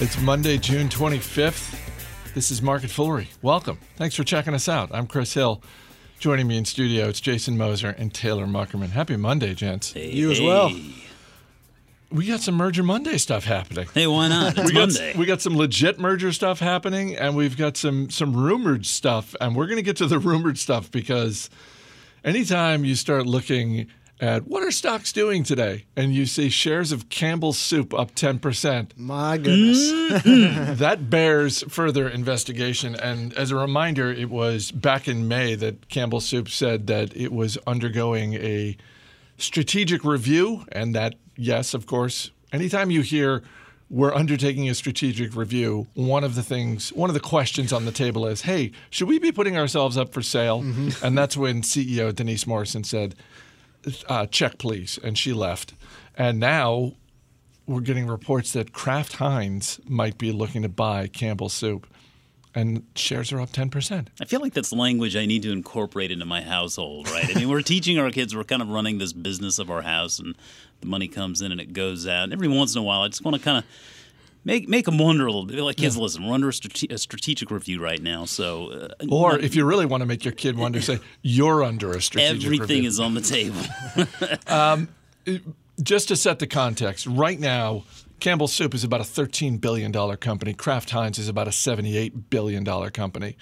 It's Monday, June 25th. This is Market Foolery. Welcome. Thanks for checking us out. I'm Chris Hill. Joining me in studio, it's Jason Moser and Taylor Muckerman. Happy Monday, gents. Hey, You as well. We got some Merger Monday stuff happening. Hey, why not? It's we got, Monday. we got some legit merger stuff happening, and we've got some some rumored stuff. And we're going to get to the rumored stuff because anytime you start looking at what are stocks doing today, and you see shares of Campbell's Soup up ten percent, My goodness. Mm-hmm. that bears further investigation. And as a reminder, it was back in May that Campbell Soup said that it was undergoing a strategic review, and that, yes, of course, anytime you hear we're undertaking a strategic review, one of the things, one of the questions on the table is, hey, should we be putting ourselves up for sale? Mm-hmm. And that's when CEO Denise Morrison said, uh, check, please. And she left. And now we're getting reports that Kraft Heinz might be looking to buy Campbell Soup, and shares are up 10%. I feel like that's language I need to incorporate into my household, right? I mean, we're teaching our kids, we're kind of running this business of our house, and the money comes in and it goes out. And every once in a while, I just want to kind of make make them wonder a little bit. Like, kids, listen, we're under a, strate- a strategic review right now, so uh, Or if you really want to make your kid wonder, say, you're under a strategic review. everything review. is on the table. Just to set the context, right now, Campbell Soup is about a $13 billion company. Kraft Heinz is about a $78 billion company.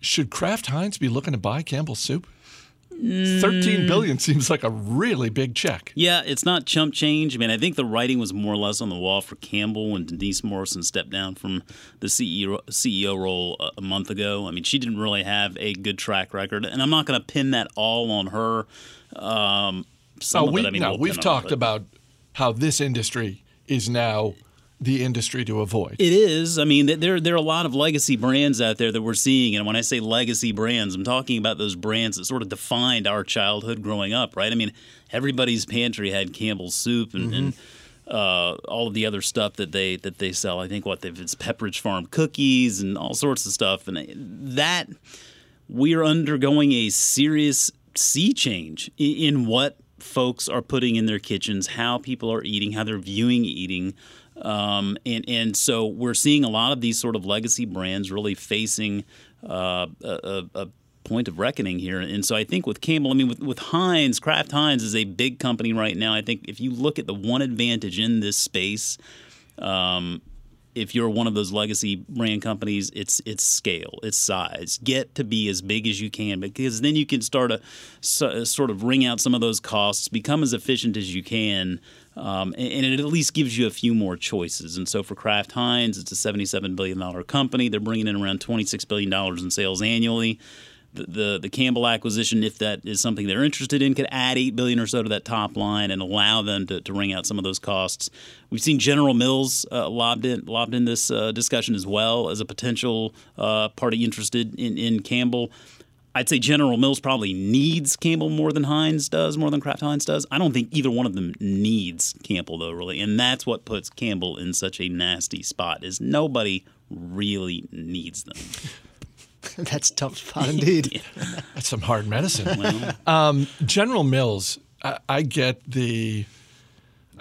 Should Kraft Heinz be looking to buy Campbell Soup? Mm. $13 billion seems like a really big check. Yeah, it's not chump change. I mean, I think the writing was more or less on the wall for Campbell when Denise Morrison stepped down from the CEO CEO role a, month ago. I mean, she didn't really have a good track record, and I'm not going to pin that all on her. Um, some Oh, of we, it, I mean, no, we'll we've talked about how this industry is now the industry to avoid. It is. I mean, there there are a lot of legacy brands out there that we're seeing, and when I say legacy brands, I'm talking about those brands that sort of defined our childhood growing up, right? I mean, everybody's pantry had Campbell's soup and. and uh, all of the other stuff that they that they sell, I think what it's Pepperidge Farm cookies and all sorts of stuff, and that we are undergoing a serious sea change in, in what folks are putting in their kitchens, how people are eating, how they're viewing eating. Um, and, and so we're seeing a lot of these sort of legacy brands really facing uh, a, a, point of reckoning here. And so I think with Campbell, I mean, with, with Heinz, Kraft Heinz is a big company right now. I think if you look at the one advantage in this space, um, if you're one of those legacy brand companies, it's it's scale, it's size. Get to be as big as you can because then you can start to so, sort of wring out some of those costs, become as efficient as you can, um, and, and it at least gives you a few more choices. And so for Kraft Heinz, it's a 77 billion dollar company. They're bringing in around 26 billion dollars in sales annually. The, the Campbell acquisition, if that is something they're interested in, could add eight billion or so to that top line and allow them to, to wring out some of those costs. We've seen General Mills uh, lobbed in lobbed in this uh, discussion as well as a potential uh, party interested in, in Campbell. I'd say General Mills probably needs Campbell more than Heinz does, more than Kraft Heinz does. I don't think either one of them needs Campbell though, really, and that's what puts Campbell in such a nasty spot. Is nobody really needs them. That's tough spot indeed. That's some hard medicine. um, General Mills, I, I get the.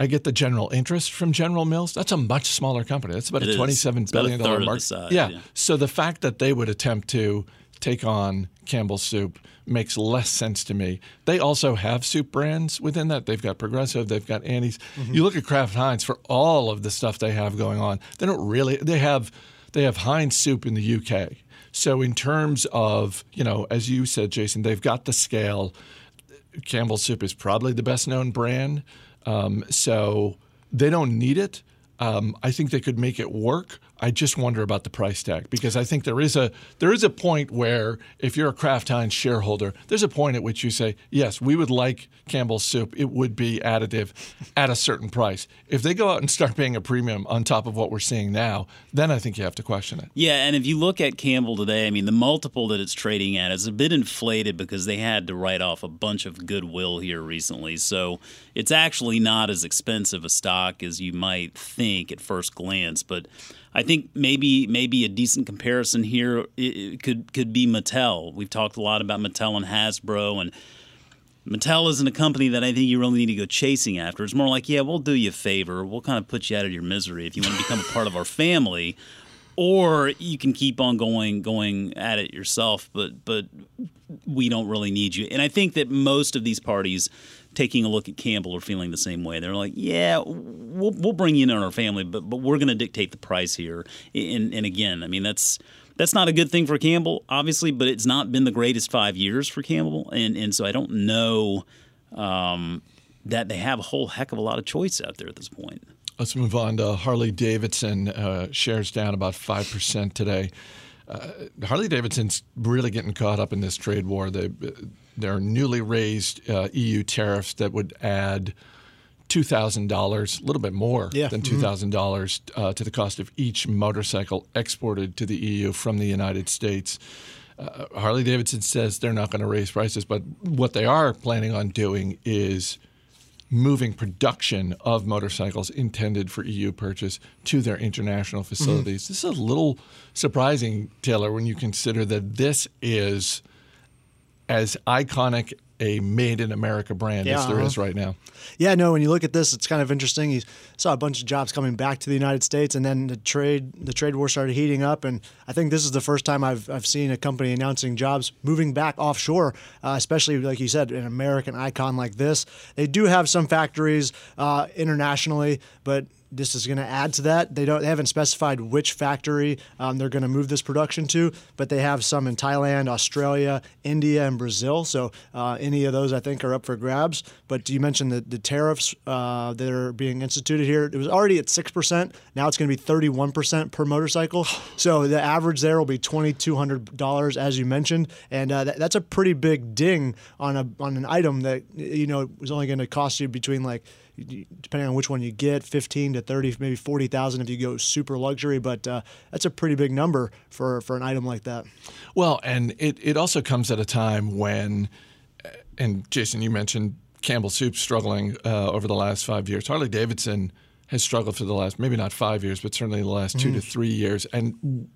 I get the general interest from General Mills. That's a much smaller company. That's about It a is. twenty-seven It's about a billion dollar third of the market. size, yeah. yeah. So the fact that they would attempt to take on Campbell's Soup makes less sense to me. They also have soup brands within that. They've got Progresso. They've got Annie's. You look at Kraft Heinz for all of the stuff they have going on. They don't really. They have they have Heinz soup in the UK. So in terms of you know, as you said, Jason, they've got the scale. Campbell's Soup is probably the best known brand. Um, so they don't need it. Um, I think they could make it work. I just wonder about the price tag because I think there is a there is a point where if you're a Kraft Heinz shareholder, there's a point at which you say, yes, we would like Campbell's soup. It would be additive at a certain price. If they go out and start paying a premium on top of what we're seeing now, then I think you have to question it. Yeah, and if you look at Campbell today, I mean, the multiple that it's trading at is a bit inflated because they had to write off a bunch of goodwill here recently. So it's actually not as expensive a stock as you might think at first glance. But I think maybe maybe a decent comparison here could could be Mattel. We've talked a lot about Mattel and Hasbro and Mattel isn't a company that I think you really need to go chasing after. It's more like, yeah, we'll do you a favor. We'll kind of put you out of your misery if you want to become a part of our family, or you can keep on going going at it yourself. But but we don't really need you. And I think that most of these parties taking a look at Campbell are feeling the same way. They're like, yeah, we'll, we'll bring you in on our family, but but we're going to dictate the price here. And and again, I mean that's that's not a good thing for Campbell, obviously, but it's not been the greatest five years for Campbell, and and so I don't know um, that they have a whole heck of a lot of choice out there at this point. Let's move on to Harley Davidson. Uh, shares down about five percent today. Uh, Harley Davidson's really getting caught up in this trade war. They, their newly raised uh, EU tariffs that would add $2,000, a little bit more yeah. than $2,000 mm-hmm. uh, to the cost of each motorcycle exported to the EU from the United States. Uh, Harley Davidson says they're not going to raise prices, but what they are planning on doing is moving production of motorcycles intended for EU purchase to their international facilities. Mm-hmm. This is a little surprising, Taylor, when you consider that this is as iconic a made in America brand yeah, as there uh-huh. is right now. Yeah, no, when you look at this, it's kind of interesting. You saw a bunch of jobs coming back to the United States and then the trade the trade war started heating up and I think this is the first time I've, I've seen a company announcing jobs moving back offshore, uh, especially like you said, an American icon like this. They do have some factories uh, internationally, but this is going to add to that. They don't they haven't specified which factory um, they're going to move this production to, but they have some in Thailand, Australia, India, and Brazil. So uh, any of those I think are up for grabs. But you mentioned the, the tariffs uh, that are being instituted here. It was already at six percent. Now it's going to be thirty one percent per motorcycle. So the average there will be twenty two hundred dollars, as you mentioned, and uh, that, that's a pretty big ding on a on an item that you know was only going to cost you between like depending on which one you get, 15 to 30, maybe 40,000 if you go super luxury. But uh, that's a pretty big number for, for an item like that. Well, and it, it also comes at a time when, uh, and Jason, you mentioned Campbell Soup struggling uh, over the last five years. Harley Davidson has struggled for the last, maybe not five years, but certainly the last two to three years. And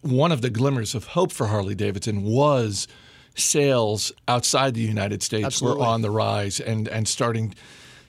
one of the glimmers of hope for Harley Davidson was sales outside the United States Absolutely. were on the rise and, and starting –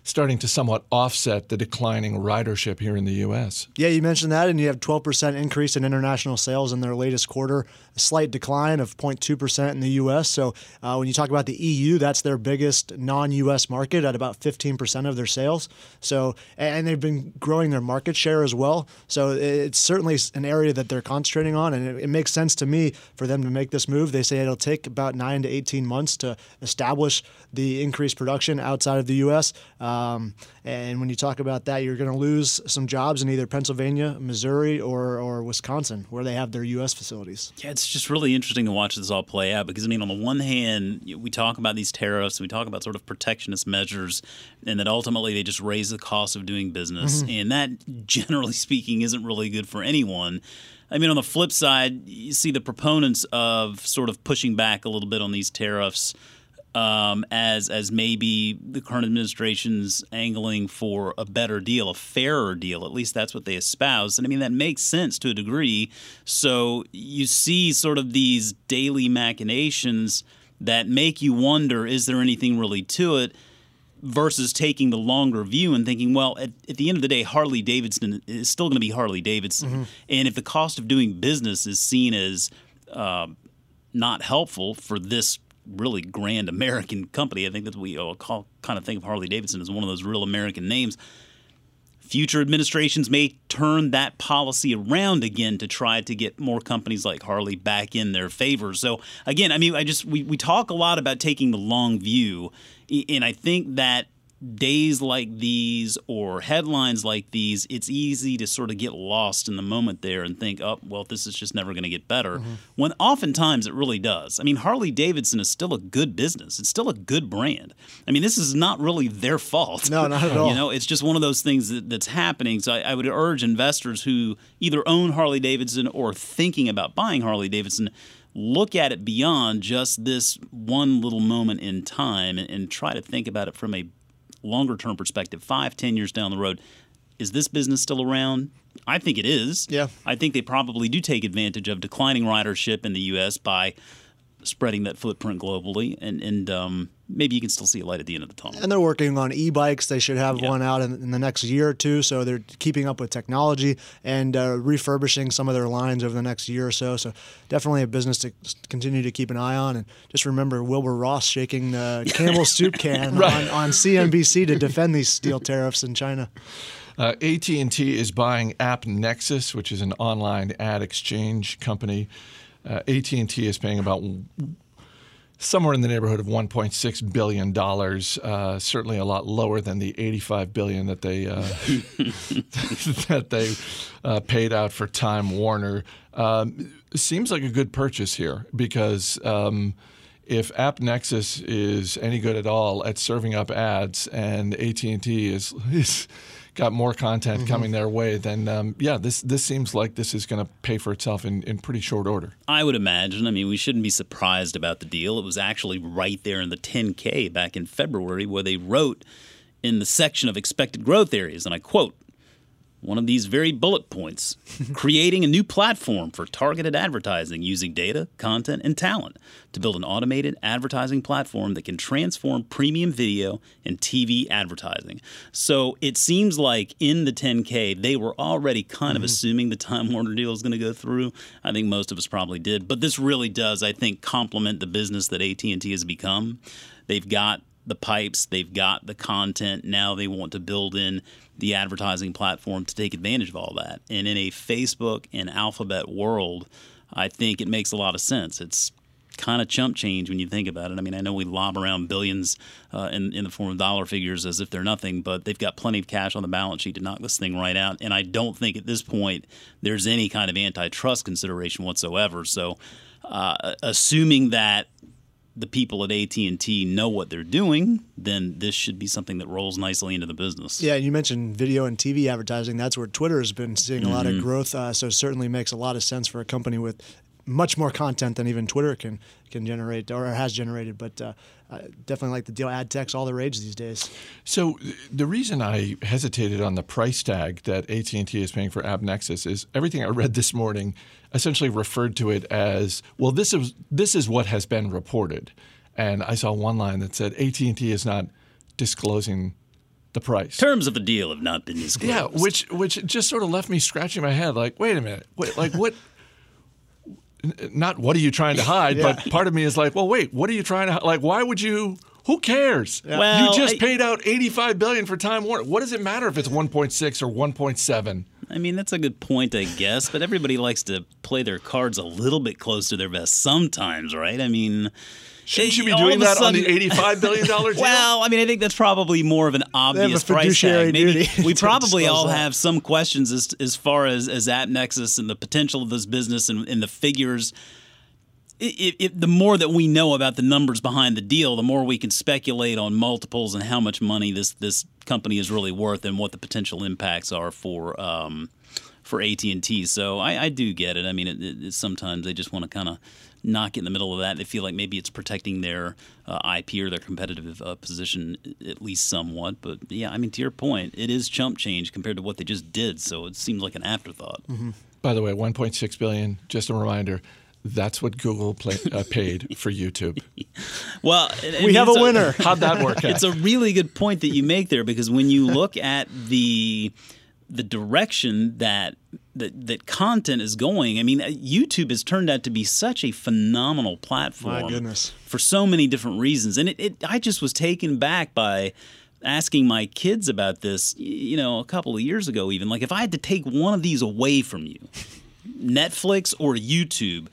starting to somewhat offset the declining ridership here in the U.S. Yeah, you mentioned that, and you have 12% increase in international sales in their latest quarter, a slight decline of 0.2% in the U.S. So uh, when you talk about the EU, that's their biggest non-U.S. market at about 15% of their sales. So and they've been growing their market share as well. So it's certainly an area that they're concentrating on, and it, it makes sense to me for them to make this move. They say it'll take about nine to 18 months to establish the increased production outside of the U.S. Uh, um, and when you talk about that, you're going to lose some jobs in either Pennsylvania, Missouri, or, or Wisconsin, where they have their U.S. facilities. Yeah, it's just really interesting to watch this all play out because, I mean, on the one hand, we talk about these tariffs, we talk about sort of protectionist measures, and that ultimately they just raise the cost of doing business. Mm-hmm. And that, generally speaking, isn't really good for anyone. I mean, on the flip side, you see the proponents of sort of pushing back a little bit on these tariffs um, as as maybe the current administration's angling for a better deal, a fairer deal. At least that's what they espouse, and I mean that makes sense to a degree. So you see sort of these daily machinations that make you wonder: is there anything really to it? Versus taking the longer view and thinking, well, at, at the end of the day, Harley Davidson is still going to be Harley Davidson, mm-hmm. and if the cost of doing business is seen as uh, not helpful for this really grand American company. I think that we all call, kind of think of Harley Davidson as one of those real American names. Future administrations may turn that policy around again to try to get more companies like Harley back in their favor. So again, I mean, I just we, we talk a lot about taking the long view, and I think that days like these or headlines like these, it's easy to sort of get lost in the moment there and think, oh, well, this is just never going to get better. Mm-hmm. When oftentimes it really does. I mean, Harley Davidson is still a good business, it's still a good brand. I mean, this is not really their fault. No, not at all. You know, it's just one of those things that, that's happening. So I, I would urge investors who either own Harley Davidson or thinking about buying Harley Davidson look at it beyond just this one little moment in time and, and, try to think about it from a longer term perspective, five, ten years down the road, is this business still around? I think it is. Yeah. I think they probably do take advantage of declining ridership in the U.S. by spreading that footprint globally. And, and um, maybe you can still see a light at the end of the tunnel. And they're working on e-bikes. They should have yeah. one out in, in, the next year or two. So they're keeping up with technology and uh, refurbishing some of their lines over the next year or so. So definitely a business to continue to keep an eye on. And just remember Wilbur Ross shaking the Campbell soup can right. on, on CNBC to defend these steel tariffs in China. Uh, AT&T is buying AppNexus, which is an online ad exchange company. Uh, AT&T is paying about somewhere in the neighborhood of 1.6 billion dollars. Uh, certainly a lot lower than the 85 billion that they uh, that they uh, paid out for Time Warner. Um, seems like a good purchase here because. Um, if AppNexus is any good at all at serving up ads, and AT and T is, is got more content mm-hmm. coming their way, then um, yeah, this this seems like this is going to pay for itself in, in pretty short order. I would imagine. I mean, we shouldn't be surprised about the deal. It was actually right there in the 10K back in February where they wrote in the section of expected growth areas, and I quote, one of these very bullet points creating a new platform for targeted advertising using data, content, and talent to build an automated advertising platform that can transform premium video and TV advertising. So it seems like in the 10K, they were already kind mm-hmm. of assuming the Time Warner deal is going to go through. I think most of us probably did. But this really does, I think, complement the business that AT&T has become. They've got the pipes, they've got the content. Now they want to build in the advertising platform to take advantage of all that. And in a Facebook and Alphabet world, I think it makes a lot of sense. It's kind of chump change when you think about it. I mean, I know we lob around billions uh, in, in the form of dollar figures as if they're nothing, but they've got plenty of cash on the balance sheet to knock this thing right out. And I don't think at this point there's any kind of antitrust consideration whatsoever. So, uh, assuming that the people at AT&T know what they're doing, then this should be something that rolls nicely into the business. Yeah, you mentioned video and TV advertising. That's where Twitter has been seeing a mm-hmm. lot of mm-hmm. growth. Uh, so it certainly makes a lot of sense for a company with much more content than even Twitter can can generate or has generated. But uh, I definitely like the deal. Ad tech's all the rage these days. So the reason I hesitated on the price tag that AT and T is paying for AppNexus is everything I read this morning essentially referred to it as well. This is this is what has been reported, and I saw one line that said AT and T is not disclosing the price. Terms of the deal have not been disclosed. Yeah, which which just sort of left me scratching my head, like, wait a minute, wait, like what? Not what are you trying to hide, yeah. but part of me is like, well, wait, what are you trying to like? Why would you? Who cares? Yeah. Well, you just I, paid out 85 billion for Time Warner. What does it matter if it's 1.6 or 1.7? I mean, that's a good point, I guess. But everybody likes to play their cards a little bit close to their vest sometimes, right? I mean. Shouldn't you be doing that sudden, on the eighty-five billion dollars? Deal? Well, I mean, I think that's probably more of an obvious price tag. Maybe we probably all that. have some questions as as far as as AppNexus and the potential of this business and, and the figures. It, it, the more that we know about the numbers behind the deal, the more we can speculate on multiples and how much money this this company is really worth and what the potential impacts are for um, for AT and T. So I, I, do get it. I mean, it, sometimes they just want to kind of not get in the middle of that. They feel like maybe it's protecting their uh, IP or their competitive uh, position at least somewhat. But yeah, I mean, to your point, it is chump change compared to what they just did. So it seems like an afterthought. Mm-hmm. By the way, 1.6 billion. Just a reminder. That's what Google play, uh, paid for YouTube. well, we have a, a winner. How'd that work? It's a really good point that you make there because when you look at the the direction that that that content is going. I mean, uh, YouTube has turned out to be such a phenomenal platform My goodness, for so many different reasons, and it, it I just was taken back by asking my kids about this, you know, a couple of years ago. Even like if I had to take one of these away from you, Netflix or YouTube.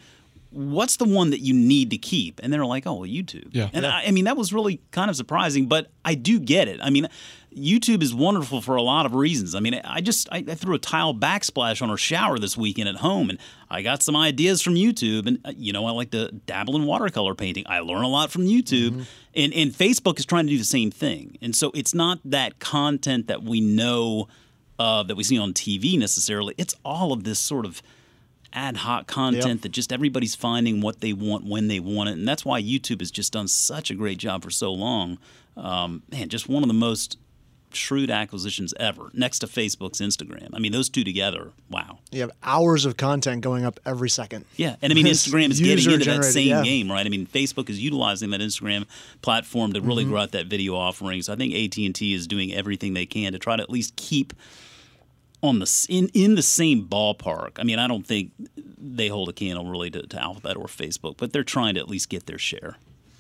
What's the one that you need to keep? And they're like, "Oh, well, YouTube." Yeah. And yeah. I, I mean, that was really kind of surprising, but I do get it. I mean, YouTube is wonderful for a lot of reasons. I mean, I just I, I, threw a tile backsplash on our shower this weekend at home, and I got some ideas from YouTube. And uh, you know, I like to dabble in watercolor painting. I learn a lot from YouTube, mm-hmm. and and Facebook is trying to do the same thing. And so it's not that content that we know uh, that we see on TV necessarily. It's all of this sort of ad hoc content yep. that just everybody's finding what they want when they want it, and that's why YouTube has just done such a great job for so long. Um, man, just one of the most shrewd acquisitions ever, next to Facebook's Instagram. I mean, those two together, wow. You have hours of content going up every second. Yeah, and I mean, Instagram is getting into that same yeah. game, right? I mean, Facebook is utilizing that Instagram platform to Mm-hmm. really grow out that video offering. So I think AT and T is doing everything they can to try to at least keep on the in in the same ballpark. I mean, I don't think they hold a candle really to, to Alphabet or Facebook, but they're trying to at least get their share.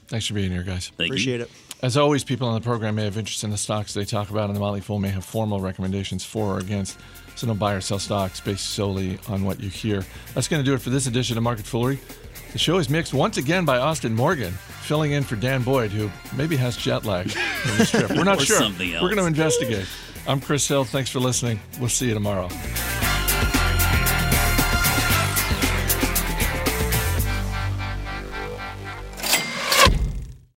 Thanks for being here, guys. Thank Appreciate you. it. As always, people on the program may have interest in the stocks they talk about, and the Motley Fool may have formal recommendations for or against. So don't buy or sell stocks based solely on what you hear. That's going to do it for this edition of Market Foolery. The show is mixed once again by Austin Morgan, filling in for Dan Boyd, who maybe has jet lag from this trip. We're not sure. We're going to investigate. I'm Chris Hill. Thanks for listening. We'll see you tomorrow.